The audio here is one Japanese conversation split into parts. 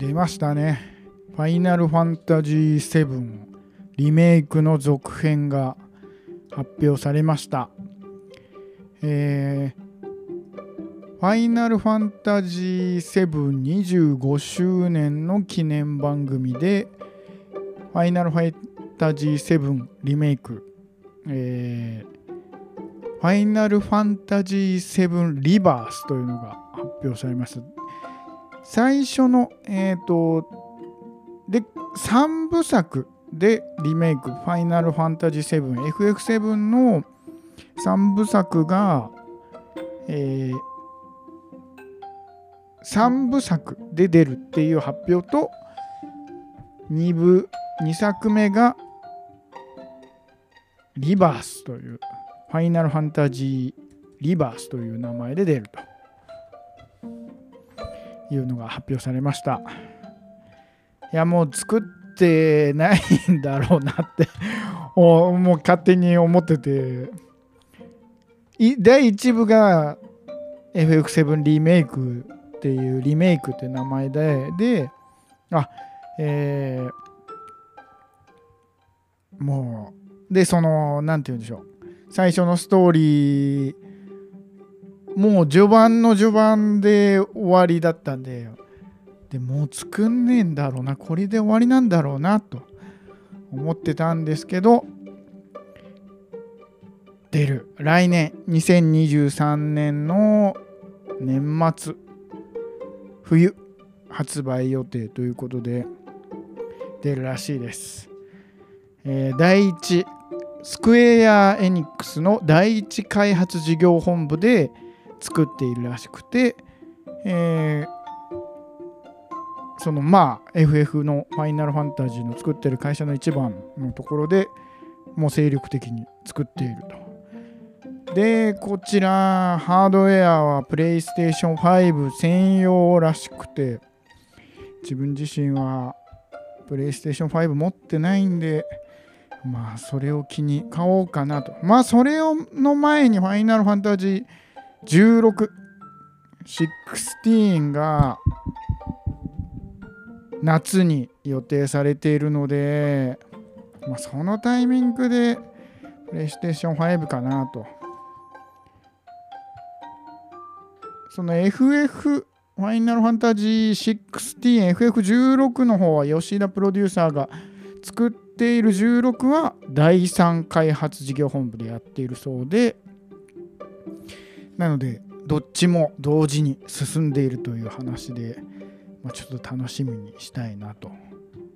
出ましたね。ファイナルファンタジー7リメイクの続編が発表されました。えー、ファイナルファンタジー725周年の記念番組で、ファイナルファンタジー7リメイク、えー、ファイナルファンタジー7リバースというのが発表されました。最初の、えっ、ー、と、で、3部作でリメイク、ファイナルファンタジー7、FF7 の3部作が、えー、3部作で出るっていう発表と、2部、2作目がリバースという、ファイナルファンタジーリバースという名前で出ると。いうのが発表されました。いやもう作ってないんだろうなってもう勝手に思ってて。第1部が FF7 リメイクっていうリメイクって名前でであえー、もうでその何て言うんでしょう。最初のストーリーもう序盤の序盤で終わりだったんで、でもう作んねえんだろうな、これで終わりなんだろうなと思ってたんですけど、出る。来年、2023年の年末、冬、発売予定ということで、出るらしいです。えー、第一、スクエア・エニックスの第一開発事業本部で、作っているらしくて、えー、そのまあ FF のファイナルファンタジーの作ってる会社の一番のところでもう精力的に作っていると。で、こちら、ハードウェアは PlayStation 5専用らしくて、自分自身は PlayStation 5持ってないんで、まあ、それを機に買おうかなと。まあ、それをの前にファイナルファンタジー16、16が夏に予定されているので、まあ、そのタイミングでプレイステーション5かなと。その FF ファイナルファンタジー16、FF16 の方は吉田プロデューサーが作っている16は第3開発事業本部でやっているそうで、なのでどっちも同時に進んでいるという話で、まあ、ちょっと楽しみにしたいなと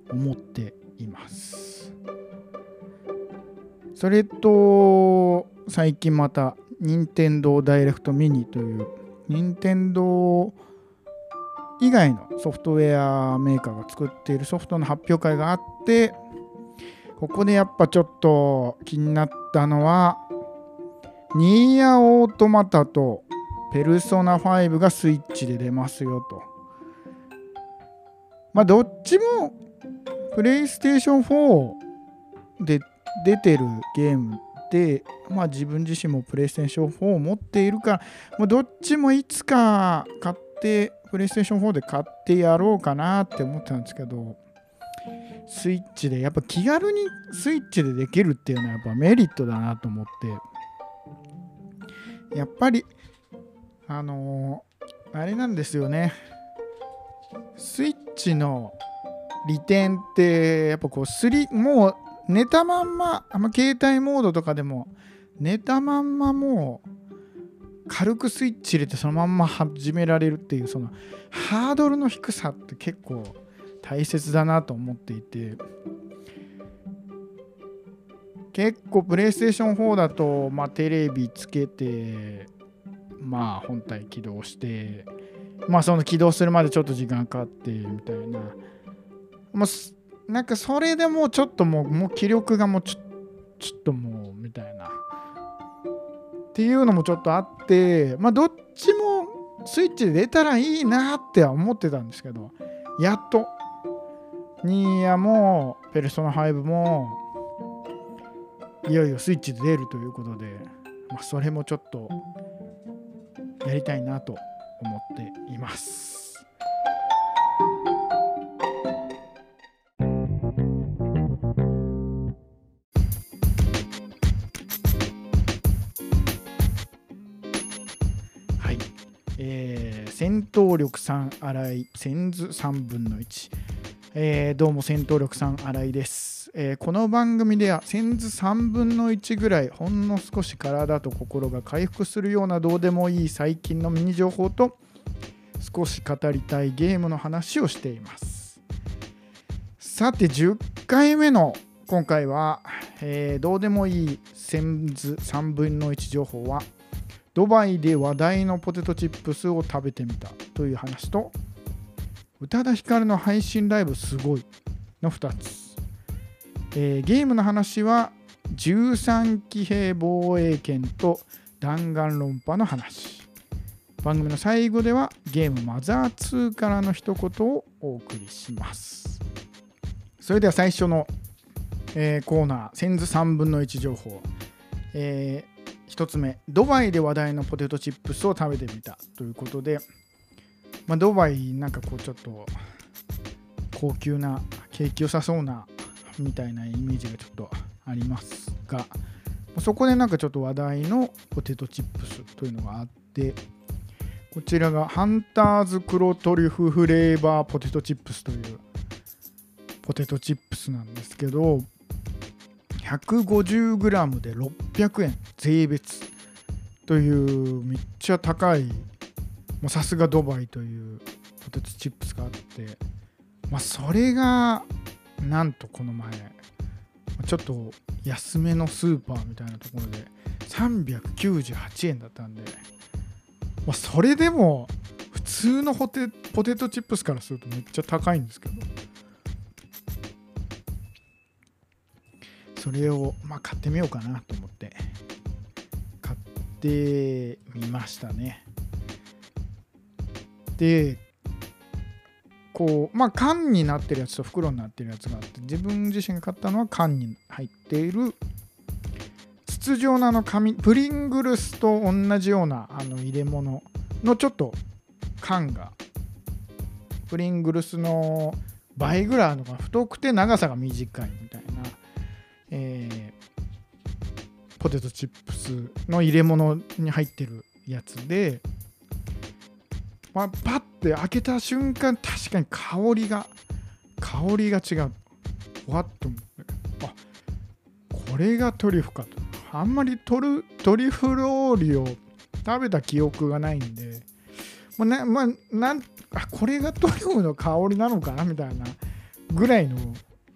思っています。それと最近また任天堂ダイレクトミニという任天堂以外のソフトウェアメーカーが作っているソフトの発表会があってここでやっぱちょっと気になったのはニーヤオートマタとペルソナ5がスイッチで出ますよと。まあどっちもプレイステーション4で出てるゲームで、まあ自分自身もプレイステーション4を持っているから、もうどっちもいつか買って、プレイステーション4で買ってやろうかなって思ってたんですけど、スイッチで、やっぱ気軽にスイッチでできるっていうのはやっぱメリットだなと思って、やっぱりあのー、あれなんですよね。スイッチの利点ってやっぱこうスリもう寝たまんまあんま携帯モードとかでも寝たまんまもう軽くスイッチ入れてそのまんま始められるっていうそのハードルの低さって結構大切だなと思っていて。結構プレイステーション4だと、まあ、テレビつけてまあ本体起動してまあその起動するまでちょっと時間かかってみたいな。もうなんかそれでもうちょっともうもう気力がもうちょちょっともうみたいな。っていうのもちょっとあってまあどっちもスイッチで出たらいいなっては思ってたんですけどやっと。ニーヤもペルソナ5もいよいよスイッチで出るということで、まあ、それもちょっとやりたいなと思っています。はい、えー、戦闘力3荒井千図3分の1、えー、どうも戦闘力3荒井です。えーこの番組では千図3分の1ぐらいほんの少し体と心が回復するようなどうでもいい最近のミニ情報と少し語りたいゲームの話をしています。さて10回目の今回は、えーどうでもいい千図3分の1情報はドバイで話題のポテトチップスを食べてみたという話と宇多田ヒカルの配信ライブすごいの2つ、えーゲームの話は13騎兵防衛権と弾丸論破の話。番組の最後ではゲームマザー2からの一言をお送りします。それでは最初の、えーコーナー千図3分の1情報、え1つ目ドバイで話題のポテトチップスを食べてみたということで、まあ、ドバイなんかこうちょっと高級な景気良さそうなみたいなイメージがちょっとありますがそこでなんかちょっと話題のポテトチップスというのがあってこちらがハンターズ黒トリュフフレーバーポテトチップスというポテトチップスなんですけど 150g で600円税別というめっちゃ高いもうさすがドバイというポテトチップスがあって、まあ、それがなんとこの前ちょっと安めのスーパーみたいなところで398円だったんで、まあ、それでも普通のポテポテトチップスからするとめっちゃ高いんですけど。それを、まあ、買ってみようかなと思って買ってみましたね。でこうまあ缶になってるやつと袋になってるやつがあって自分自身が買ったのは缶に入っている筒状のあの紙プリングルスと同じようなあの入れ物のちょっと缶がプリングルスの倍ぐらいあるのが太くて長さが短いみたいな、えーポテトチップスの入れ物に入ってるやつで、まあ、パッて開けた瞬間確かに香りが香りが違う。わっとあこれがトリュフかと。あんまりトルトリュフ料理を食べた記憶がないんで。まあなまあ、なんあこれがトリュフの香りなのかなみたいなぐらいの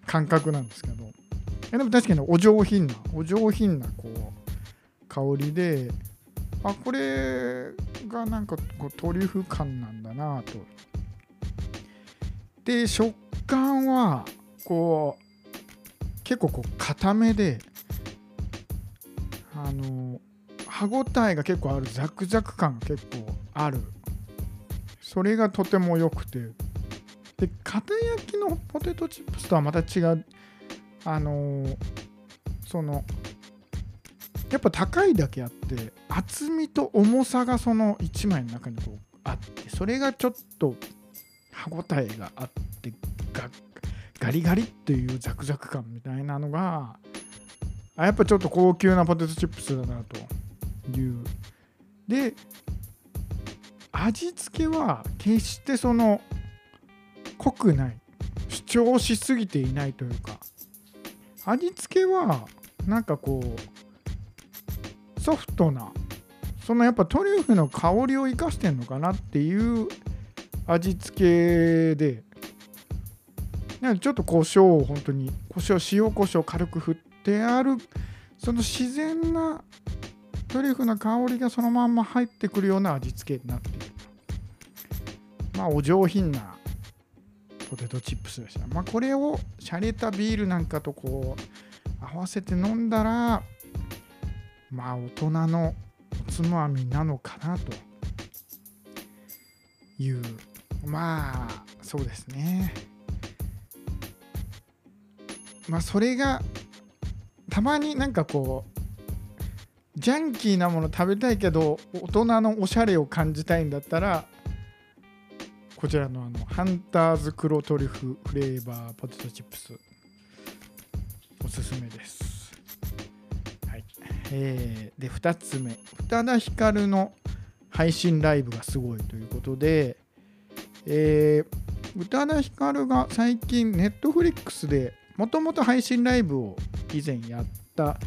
感覚なんですけど。でも確かにお上品なお上品なこう香りであこれがなんかこうトリュフ感なんだなと。で食感はこう結構こう固めであの歯ごたえが結構あるザクザク感が結構ある。それがとても良くて。で片焼きのポテトチップスとはまた違うあのそのやっぱ高いだけあって厚みと重さがその1枚の中にこうあってそれがちょっと歯ごたえがあってガリガリっていうザクザク感みたいなのがあやっぱちょっと高級なポテトチップスだなという。で味付けは決してその濃くない主張しすぎていないというか味付けはなんかこうソフトなそのやっぱトリュフの香りを生かしてんのかなっていう味付けでなんかちょっと胡椒を本当に胡椒塩胡椒軽く振ってあるその自然なトリュフの香りがそのまんま入ってくるような味付けになっているまあお上品なポテトチップスでした。まあこれを洒落たビールなんかとこう合わせて飲んだらまあ大人のおつまみなのかなというまあそうですねまあそれがたまになんかこうジャンキーなもの食べたいけど大人のおしゃれを感じたいんだったらこちらのあのハンターズ黒トリュフフレーバーポテトチップスおすすめです。えーで2つ目。宇多田ヒカルの配信ライブがすごいということで、えー、宇多田ヒカルが最近ネットフリックスでもともと配信ライブを以前やった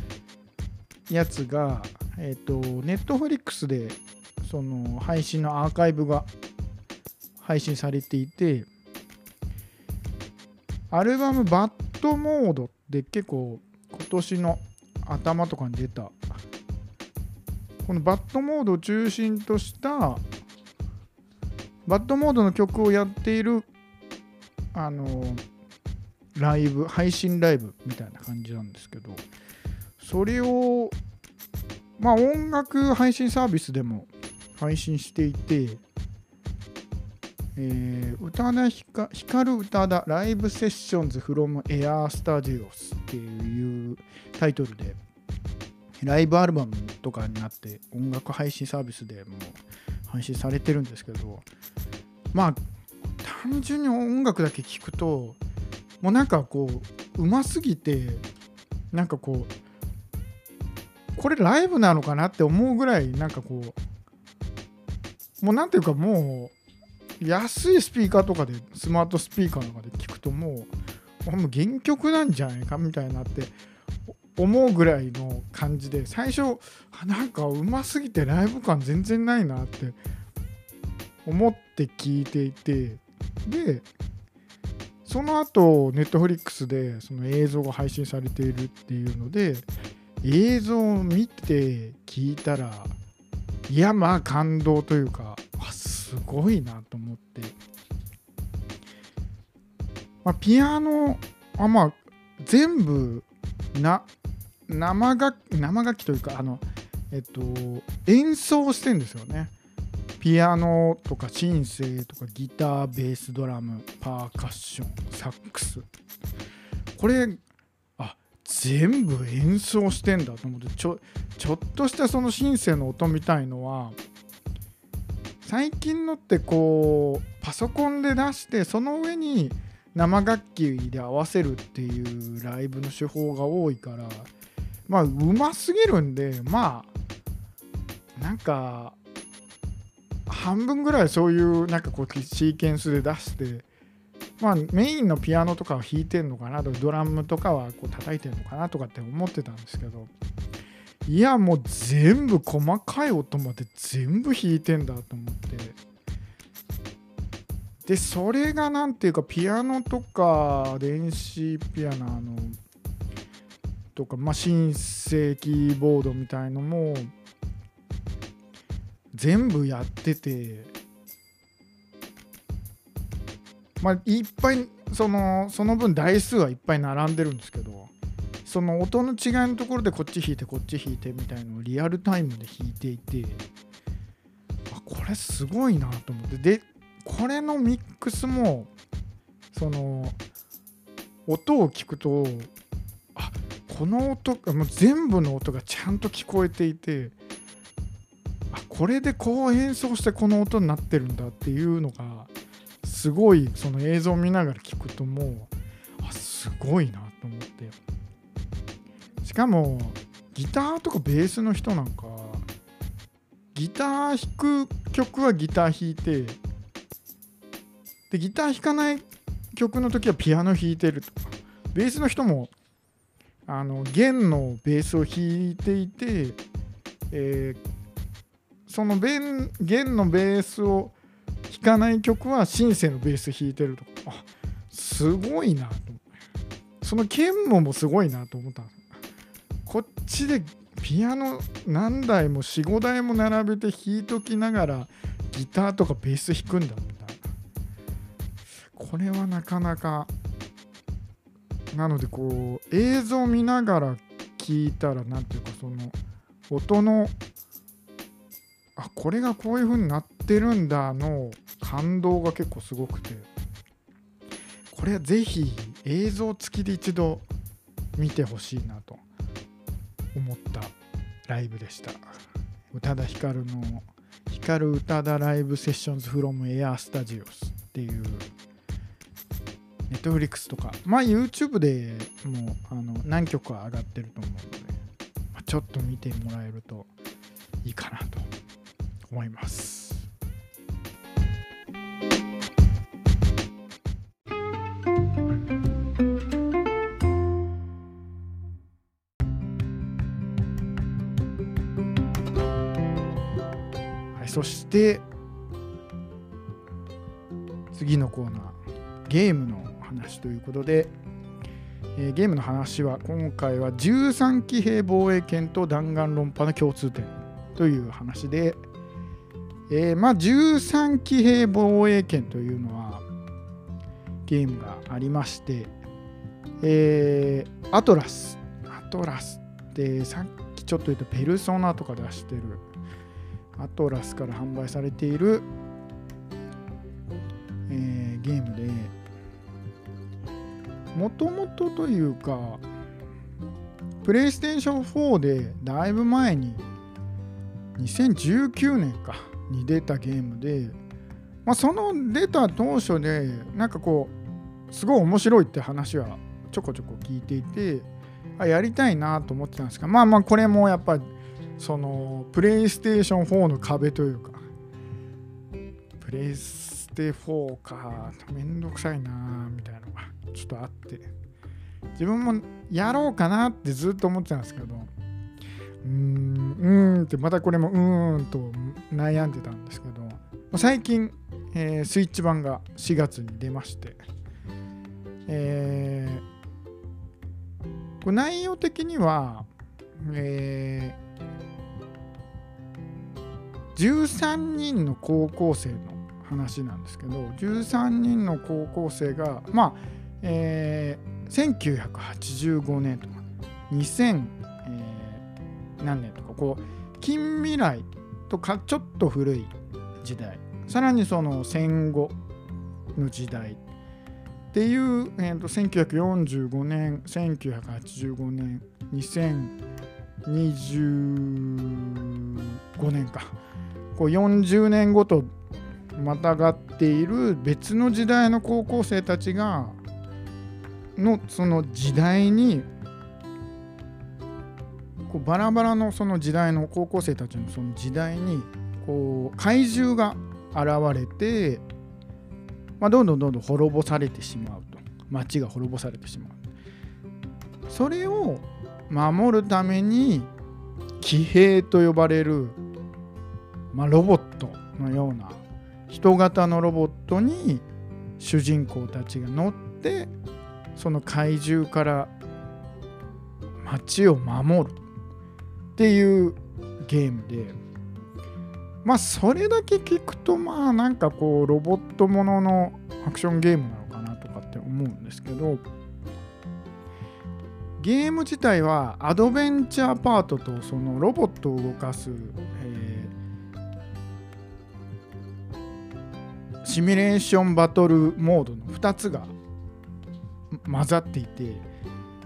やつが、えっ、ー、と、ネットフリックスでその配信のアーカイブが配信されていて、アルバムバッドモードって結構今年の頭とかに出た。このバッドモードを中心としたバッドモードの曲をやっているあのライブ配信ライブみたいな感じなんですけどそれをまあ音楽配信サービスでも配信していてえー、宇多田ヒカ光る宇多田ライブセッションズフロムエアースタジオスっていうタイトルでライブアルバムとかになって音楽配信サービスでも配信されてるんですけどまあ単純に音楽だけ聴くともうなんかこううますぎてなんかこうこれライブなのかなって思うぐらいなんかこうもうなんていうかもう安いスピーカーとかでスマートスピーカーとかで聞くともうもう原曲なんじゃないかみたいなって思うぐらいの感じで最初なんかうますぎてライブ感全然ないなって思って聞いていてでその後ネットフリックスでその映像が配信されているっていうので映像を見て聞いたらいやまあ感動というかすごいなまあ、ピアノあまあ全部な生楽生楽器というかあのえっと演奏してんですよね。ピアノとかシンセとかギターベースドラムパーカッションサックス。これあ全部演奏してんだと思ってちょちょっとしたそのシンセの音みたいのは最近のってこうパソコンで出してその上に生楽器で合わせるっていうライブの手法が多いからまあうますぎるんでまあなんか半分ぐらいそういうなんかこうシーケンスで出してまあメインのピアノとかは弾いてんのかなとドラムとかはこう叩いてんのかなとかって思ってたんですけどいやもう全部細かい音まで全部弾いてんだと思って。でそれが何ていうかピアノとか電子ピアノのとかまあシンセキーボードみたいのも全部やっててまあいっぱいそのその分台数はいっぱい並んでるんですけどその音の違いのところでこっち弾いてこっち弾いてみたいのをリアルタイムで弾いていてあこれすごいなと思って。でこれのミックスもその音を聞くとあこの音もう全部の音がちゃんと聞こえていてあこれでこう演奏してこの音になってるんだっていうのがすごいその映像を見ながら聞くともうあすごいなと思って。しかもギターとかベースの人なんかギター弾く曲はギター弾いてでギター弾かない曲の時はピアノ弾いてると。かベースの人もあの弦のベースを弾いていて、えー、その弦のベースを弾かない曲はシンセのベース弾いてると。かあすごいなとその剣ももすごいなと思った。こっちでピアノ何台も45台も並べて弾いときながらギターとかベース弾くんだ。みたいなこれはなかなかなのでこう映像見ながら聞いたら何ていうかその音のあこれがこういう風になってるんだの感動が結構すごくて。これはぜひ映像付きで一度見てほしいなと。思ったライブでした。宇多田ヒカルの「光る宇多田ライブセッションズフロムエアースタジオス」っていうネットフリックスとかまあ YouTube でもあの何曲か上がってると思うので、まあ、ちょっと見てもらえるといいかなと思います。はい、そして次のコーナーゲームの話ということで、えーゲームの話は今回は十三機兵防衛圏とダンガンロンパの共通点という話で、えーまあ十三機兵防衛圏というのはゲームがありまして、えーアトラスアトラスってさっきちょっと言ったペルソナとか出してるアトラスから販売されている、えーゲームでもともとというかプレイステーション4でだいぶ前に2019年かに出たゲームで、まあ、その出た当初でなんかこうすごい面白いって話はちょこちょこ聞いていてあやりたいなと思ってたんですがまあまあこれもやっぱそのプレイステーション4の壁というかプレイステ4か。めんどくさいなみたいなのがちょっとあって。自分もやろうかなってずっと思ってたんですけどうーんうーんってまたこれもうーんと悩んでたんですけど最近、えースイッチ版が4月に出ましてえーこれ内容的には、えー13人の高校生の話なんですけど13人の高校生がまあえー1985年とか2000、えー何年とかこう近未来とかちょっと古い時代さらにその戦後の時代っていう、えー、と1945年1985年2025年かこう40年ごとまたがっている別の時代の高校生たちがのその時代にこうバラバラのその時代の高校生たちのその時代にこう怪獣が現れて、まあ、どんどんどんどん滅ぼされてしまうと。町が滅ぼされてしまう。それを守るために騎兵と呼ばれる、まあ、ロボットのような人型のロボットに主人公たちが乗ってその怪獣から街を守るっていうゲームでまあそれだけ聞くとまあなんかこうロボットもののアクションゲームなのかなとかって思うんですけどゲーム自体はアドベンチャーパートとそのロボットを動かす、シミュレーションバトルモードの2つが混ざっていて、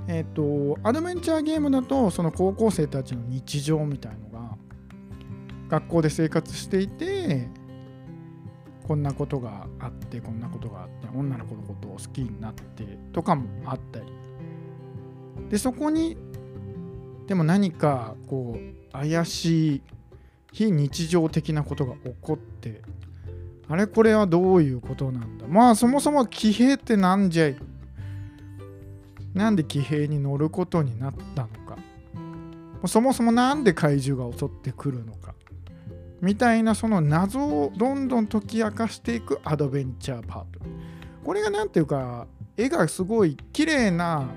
えっ、と、アドベンチャーゲームだと、その高校生たちの日常みたいのが、学校で生活していて、こんなことがあって、こんなことがあって、女の子のことを好きになってとかもあったり。で、そこに、でも何かこう、怪しい、非日常的なことが起こって、あれこれはどういうことなんだ？まあそもそも騎兵ってなんじゃい？なんで騎兵に乗ることになったのか？そもそもなんで怪獣が襲ってくるのか？みたいなその謎をどんどん解き明かしていくアドベンチャーパート。これが何ていうか絵がすごい綺麗な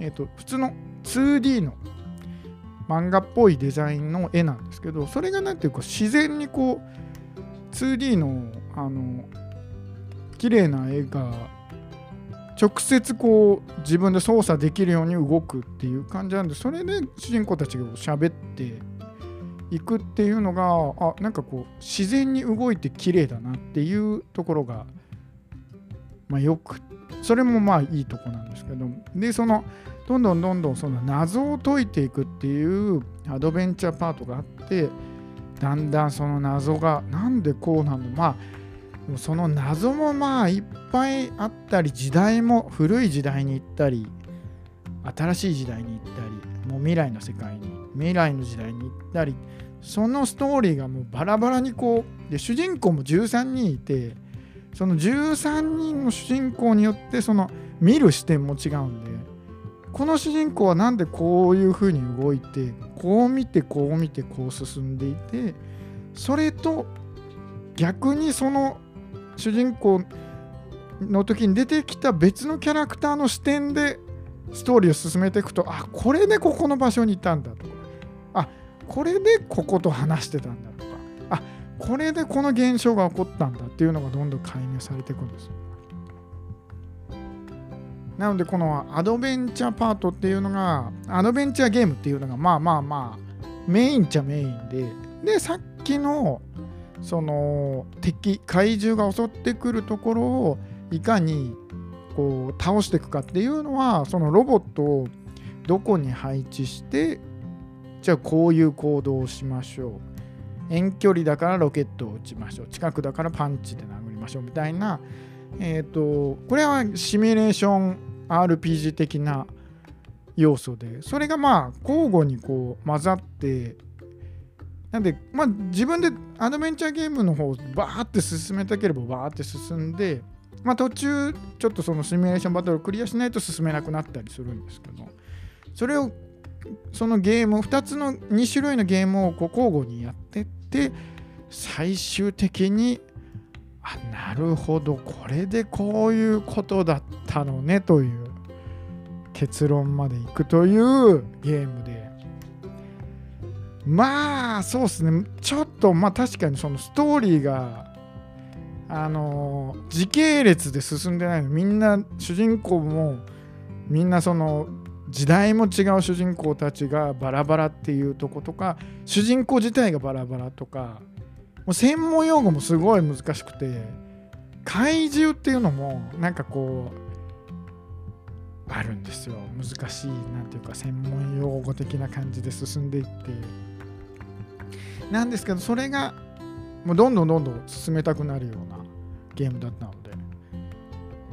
えっ、と普通の 2D の漫画っぽいデザインの絵なんですけどそれが何ていうか自然にこう 2D のあの綺麗な絵が直接こう自分で操作できるように動くっていう感じなんでそれで主人公たちが喋っていくっていうのがあなんかこう自然に動いて綺麗だなっていうところがまあよくそれもまあいいとこなんですけどでそのどんどんどんどんその謎を解いていくっていうアドベンチャーパートがあってだんだんその謎がなんでこうなのまあその謎もまあいっぱいあったり時代も古い時代に行ったり新しい時代に行ったりもう未来の世界に未来の時代に行ったりそのストーリーがもうバラバラにこうで主人公も13人いてその13人の主人公によってその見る視点も違うんでこの主人公はなんでこういう風に動いてこう見てこう見てこう進んでいてそれと逆にその主人公の時に出てきた別のキャラクターの視点でストーリーを進めていくとあこれでここの場所にいたんだとかあこれでここと話してたんだとかあこれでこの現象が起こったんだっていうのがどんどん解明されていくんですなのでこのアドベンチャーパートっていうのがアドベンチャーゲームっていうのがまあまあまあメインっちゃメインででさっきのその敵怪獣が襲ってくるところをいかにこう倒していくかっていうのはそのロボットをどこに配置してじゃあこういう行動をしましょう。遠距離だからロケットを撃ちましょう。近くだからパンチで殴りましょうみたいなえっ、ー、とこれはシミュレーション RPG 的な要素でそれがまあ交互にこう混ざってなんでまあ自分でアドベンチャーゲームの方をバーって進めたければバーって進んでまあ途中ちょっとそのシミュレーションバトルをクリアしないと進めなくなったりするんですけどそれをそのゲームを2つの2種類のゲームをこう交互にやってって最終的にあなるほど。これでこういうことだったのねという。結論までいくというゲームで。まあそうですね。ちょっとまあ確かにそのストーリーがあの時系列で進んでないの。みんな主人公もみんなその時代も違う主人公たちがバラバラっていうとことか主人公自体がバラバラとかう専門用語もすごい難しくて怪獣っていうのもなんかこうあるんですよ。難しいなんていうか専門用語的な感じで進んでいって。なんですけどそれがもうどんどんどんどん進めたくなるようなゲームだったので。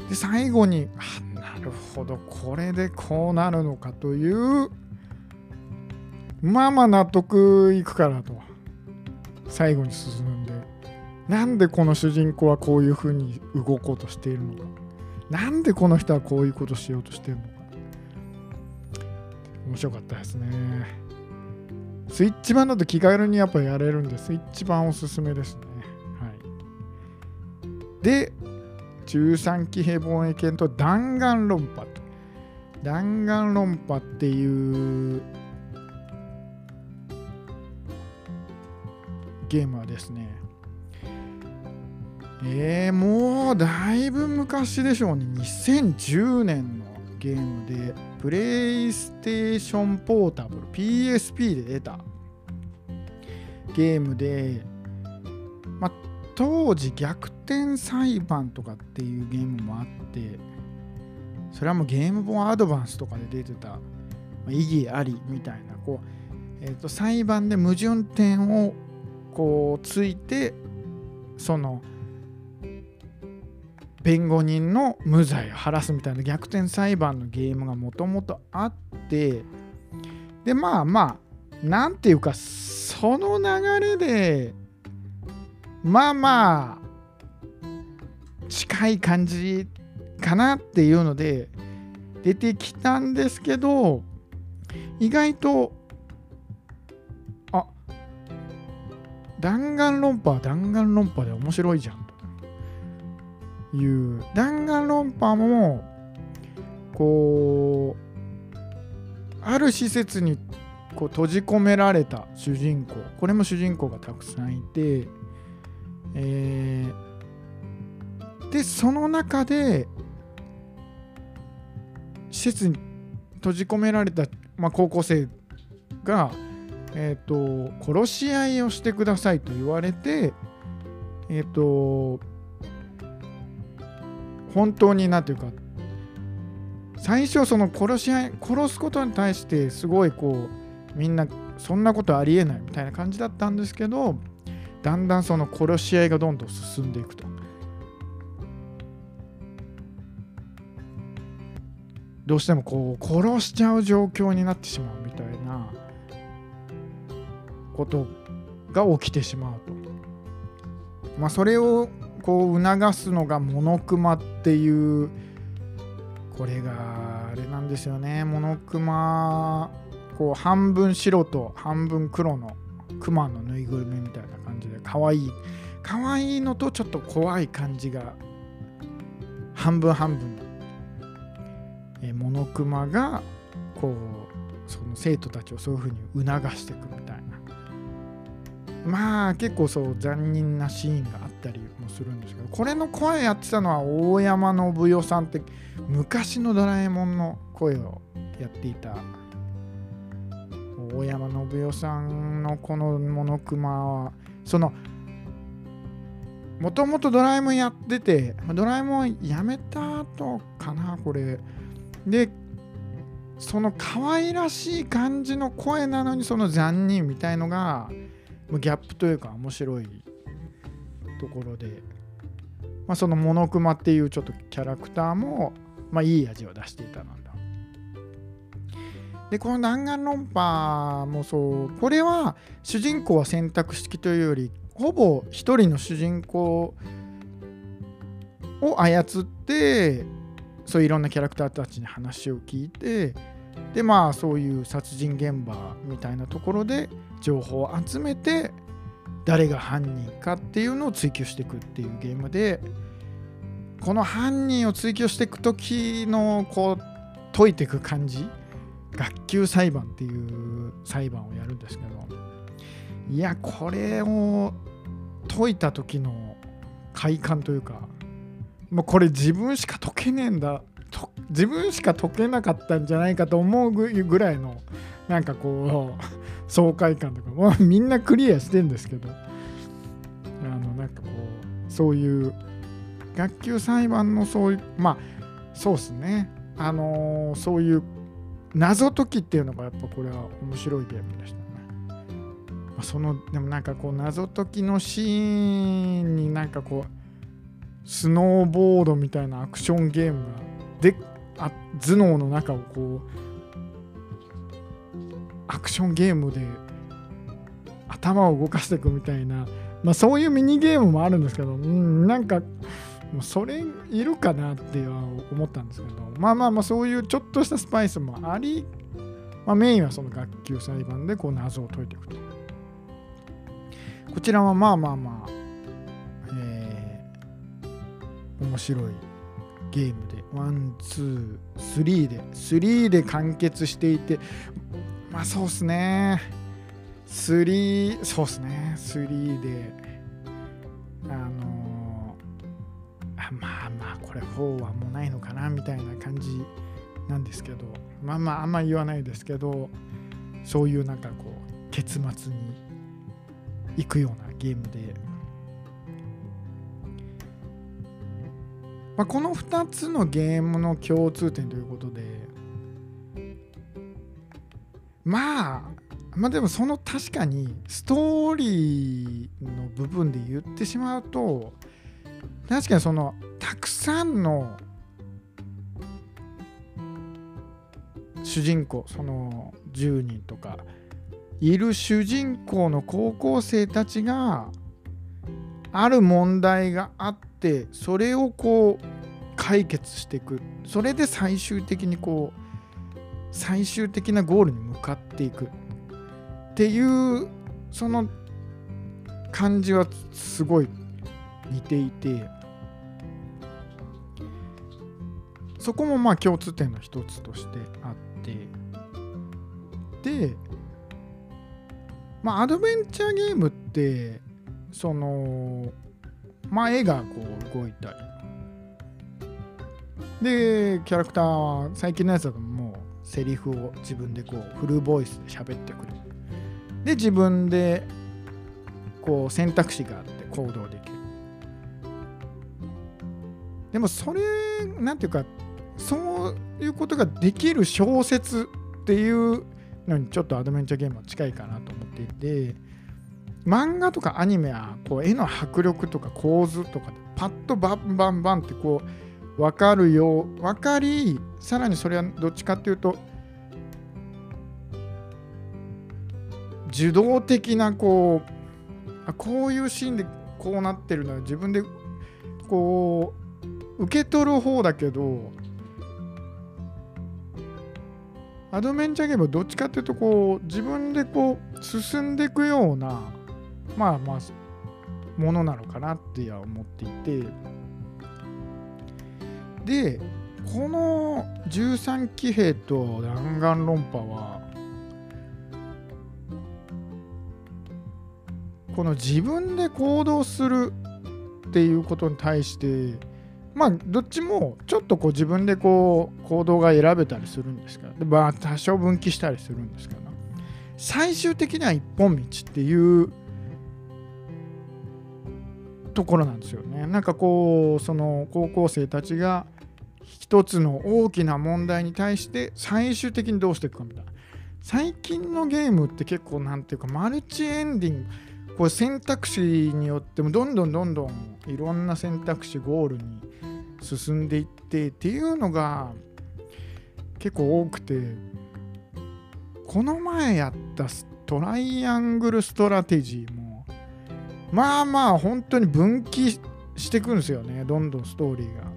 で最後にあなるほどこれでこうなるのかというまあまあ納得いくかなと。最後に進んでなんでこの主人公はこういうふうに動こうとしているのか。なんでこの人はこういうことしようとしているのか。面白かったですね。スイッチ版だと気軽にやっぱやれるんでスイッチ版おすすめですね。はい。で13騎兵防衛剣と弾丸論破弾丸論破っていうゲームはですねえー、もうだいぶ昔でしょうね。2010年のゲームでプレイステーションポータブル PSP で出たゲームで、ま、当時逆転裁判とかっていうゲームもあってそれはもうゲームボーアドバンスとかで出てた、まあ、意義ありみたいなこう、えーと裁判で矛盾点をこうついてその弁護人の無罪を晴らすみたいな逆転裁判のゲームがもともとあってでまあまあなんていうかその流れでまあまあ近い感じかなっていうので出てきたんですけど意外と弾丸論破は弾丸論破で面白いじゃんという。弾丸論破もこうある施設にこう閉じ込められた主人公。これも主人公がたくさんいて、えー、でその中で施設に閉じ込められた、まあ、高校生がえっ、ー、と、殺し合いをしてくださいと言われて、えっ、ー、と、本当になんていうか、最初その殺し合い、殺すことに対してすごいこう、みんなそんなことありえないみたいな感じだったんですけど、だんだんその殺し合いがどんどん進んでいくと。どうしてもこう殺しちゃう状況になってしまうことが起きてしまうと。まあ、それをこう促すのがモノクマっていうこれがあれなんですよねモノクマこう半分白と半分黒のクマのぬいぐるみみたいな感じで可愛い可愛いのとちょっと怖い感じが半分半分えモノクマがこうその生徒たちをそういうふうに促してくみまあ結構そう残忍なシーンがあったりもするんですけどこれの声やってたのは大山信代さんって昔のドラえもんの声をやっていた大山信代さんのこのモノクマはそのもともとドラえもんやっててドラえもんやめた後かなこれ。でその可愛らしい感じの声なのにその残忍みたいのがギャップというか面白いところで、まあ、そのモノクマっていうちょっとキャラクターも、まあ、いい味を出していたなんだ。でこの弾丸論破もそうこれは主人公は選択式というよりほぼ一人の主人公を操ってそういういろんなキャラクターたちに話を聞いてでまあそういう殺人現場みたいなところで情報を集めて誰が犯人かっていうのを追求していくっていうゲームでこの犯人を追求していく時のこう解いていく感じ学級裁判っていう裁判をやるんですけどいやこれを解いた時の快感というかもうこれ自分しか解けねえんだ自分しか解けなかったんじゃないかと思うぐらいのなんかこう 爽快感とかもみんなクリアしてんですけどあのなんかこうそういう学級裁判のそういうまあそうっすねあのー、そういう謎解きっていうのがやっぱこれは面白いゲームでしたね。ま、そのでもなんかこう謎解きのシーンになんかこうスノーボードみたいなアクションゲームがであ頭脳の中をこうアクションゲームで頭を動かしていくみたいな、まあ、そういうミニゲームもあるんですけど、うん、なんかもうそれいるかなっては思ったんですけどまあまあまあそういうちょっとしたスパイスもあり、まあ、メインはその学級裁判でこう謎を解いていくとこちらはまあまあまあ、えー、面白いゲームで One Two Three で3で完結していてまあそうっすね。3、そうっすね。3で、あのー、あまあまあ、これ4はもうないのかなみたいな感じなんですけど、まあまあ、あんま言わないですけど、そういうなんかこう、結末に行くようなゲームで、まあ、この2つのゲームの共通点ということで、まあまあでもその確かにストーリーの部分で言ってしまうと確かにそのたくさんの主人公その10人とかいる主人公の高校生たちがある問題があってそれをこう解決していく。それで最終的にこう最終的なゴールに向かっていく。っていうその感じはすごい似ていて。そこもまあ共通点の一つとしてあって。でまあアドベンチャーゲームってそのまあ絵がこう動いたり。でキャラクターは最近のやつだともうセリフを自分でこうフルボイスで喋ってくる。で自分でこう選択肢があって行動できる。でもそれなんていうかそういうことができる小説っていうのにちょっとアドベンチャーゲームは近いかなと思っていて。漫画とかアニメはこう絵の迫力とか構図とかでパッとバンバンバンってこう分かるよう分かりさらにそれはどっちかっていうと受動的なこうこういうシーンでこうなってるのは自分でこう受け取る方だけどアドベンチャーゲームはどっちかっていうとこう自分でこう進んでいくようなまあまあものなのかなっては思っていて。でこの13騎兵と弾丸論破はこの自分で行動するっていうことに対してまあどっちもちょっとこう自分でこう行動が選べたりするんですか。らでまあ多少分岐したりするんですけど最終的には一本道っていうところなんですよね。なんかこうその高校生たちが一つの大きな問題に対して最終的にどうしていくかみたいな。最近のゲームって結構なんていうかマルチエンディング。こう選択肢によってもどんどんどんどんいろんな選択肢ゴールに進んでいってっていうのが結構多くてこの前やったトライアングルストラテジーもまあまあ本当に分岐していくんですよねどんどんストーリーが。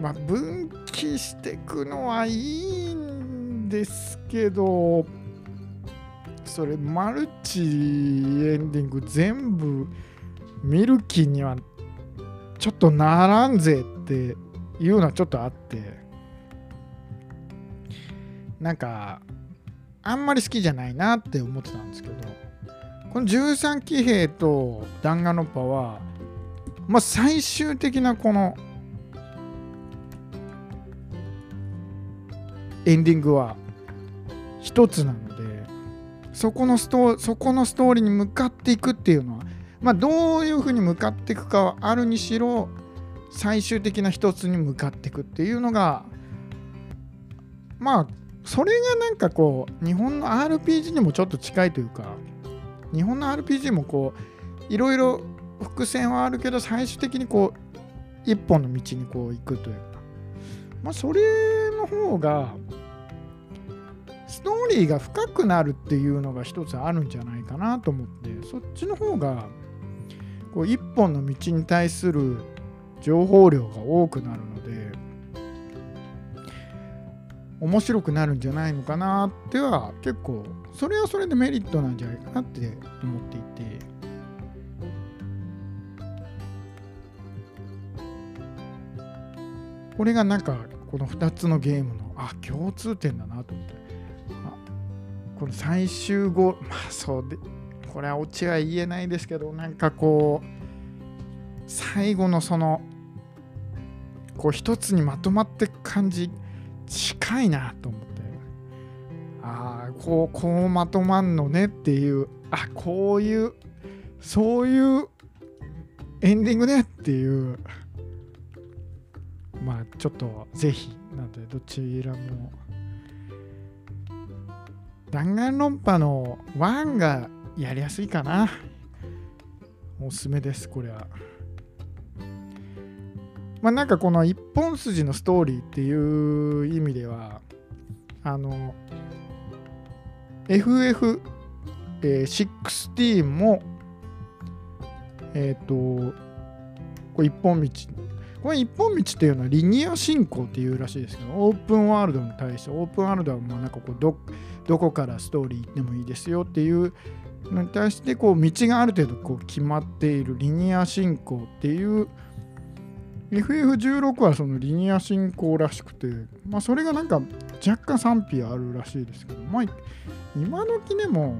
まあ分岐していくのはいいんですけどそれマルチエンディング全部見る気にはちょっとならんぜっていうのはちょっとあってなんかあんまり好きじゃないなって思ってたんですけどこの13騎兵と弾丸論破はまあ最終的なこのエンディングは一つなのでそこのストそこのストーリーに向かっていくっていうのはまあどういうふうに向かっていくかはあるにしろ最終的な一つに向かっていくっていうのがまあそれがなんかこう日本の RPG にもちょっと近いというか日本の RPG もこういろいろ伏線はあるけど最終的にこう一本の道にこう行くというか。まあそれの方がストーリーが深くなるっていうのが一つあるんじゃないかなと思って。そっちの方がこう一本の道に対する情報量が多くなる。面白くなるんじゃないのかなっては結構それはそれでメリットなんじゃないかなって思っていて。これがなんかこの2つのゲームのあ共通点だなと思って。この最終ゴールまあそうでこれはオチは言えないですけどなんかこう最後のそのこう一つにまとまって感じ近いなと思って。ああこうこうまとまんのねっていう。あこういうそういうエンディングねっていう。まあちょっとぜひなんでどちらも。弾丸論破の1がやりやすいかな。おすすめですこれは。まあなんかこの一本筋のストーリーっていう意味ではあの FF16 もえっ、ー、とこれ一本道。これ一本道っていうのはリニア進行っていうらしいですけどオープンワールドに対してオープンワールドはもうなんかこうどどこからストーリー行ってもいいですよっていうのに対してこう道がある程度こう決まっているリニア進行っていう FF16 はそのリニア進行らしくて、まあ、それがなんか若干賛否あるらしいですけど、まあ、今時でも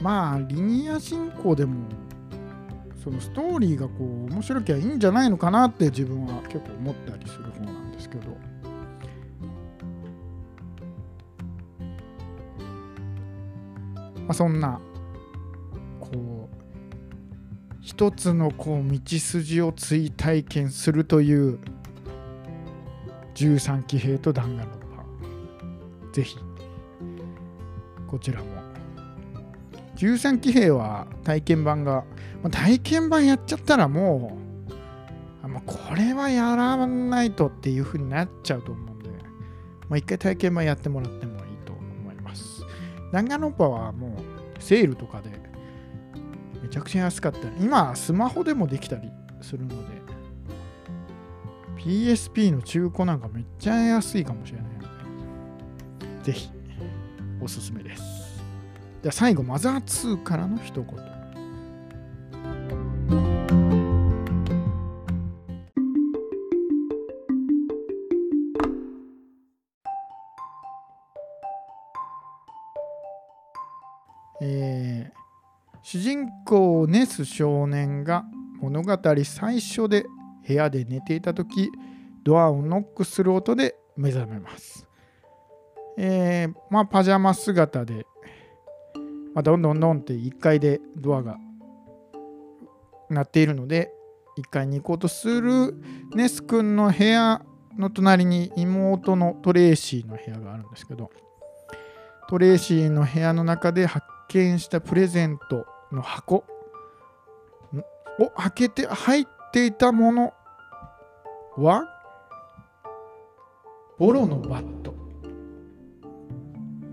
まあリニア進行でもそのストーリーがこう面白きゃいいんじゃないのかなって自分は結構思ったりする方なんですけど。まあ、そんな一つのこう道筋を追体験するという13騎兵と弾丸のパぜひ。こちらも。13騎兵は体験版が、まあ、体験版やっちゃったらもうあ、まあ、これはやらないとっていう風になっちゃうと思うんで、まあ、一回体験版やってもらってもいいと思います。弾丸のパはもうセールとかでちゃくちゃ安かった。今スマホでもできたりするので。PSP の中古なんかめっちゃ安いかもしれないのでぜひおすすめです。じゃあ最後マザー2からの一言。えー主人公ネス少年が物語最初で部屋で寝ていた時ドアをノックする音で目覚めます。えーまあパジャマ姿で、まあ、どんどんどんって1階でドアが鳴っているので1階に行こうとするネス君の部屋の隣に妹のトレーシーの部屋があるんですけどトレーシーの部屋の中で発見したプレゼントの箱。を開けて入っていたもの。は？ボロのバット。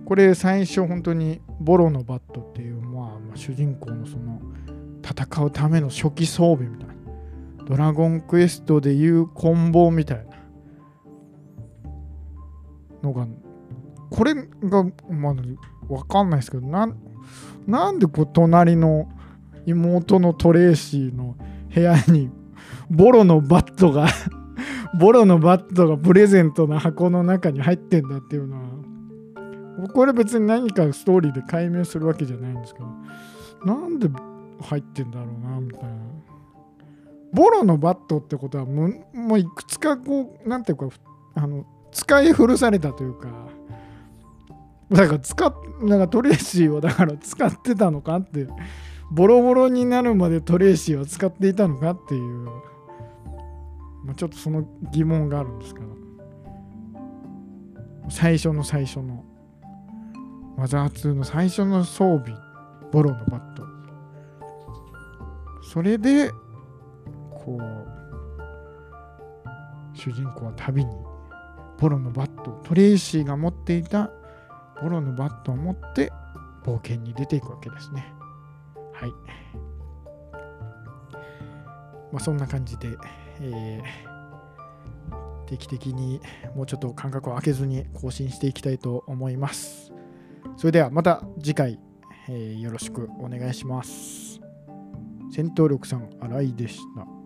これ最初本当にボロのバットっていう、まあ、主人公のその戦うための初期装備みたいな。ドラゴンクエストでいうコンボみたいな。のがこれがまあわかんないですけどなんなんでこう隣の妹のトレーシーの部屋にボロのバットが ボロのバットがプレゼントの箱の中に入ってんだっていうのは。これ別に何かストーリーで解明するわけじゃないんですけど。なんで入ってんだろうなみたいな。ボロのバットってことはもういくつかこうなんていうかあの使い古されたというか。だから使っなんかトレーシーはだから使ってたのかってボロボロになるまでトレーシーは使っていたのかっていう、まあ、ちょっとその疑問があるんですけど最初の最初のマザー2の最初の装備ボロのバット。それでこう主人公は旅にボロのバットトレーシーが持っていたボロのバットを持って冒険に出ていくわけですね。はい。まあそんな感じで、えー定期的にもうちょっと間隔を空けずに更新していきたいと思います。それではまた次回、えーよろしくお願いします。戦闘力さん、新井でした。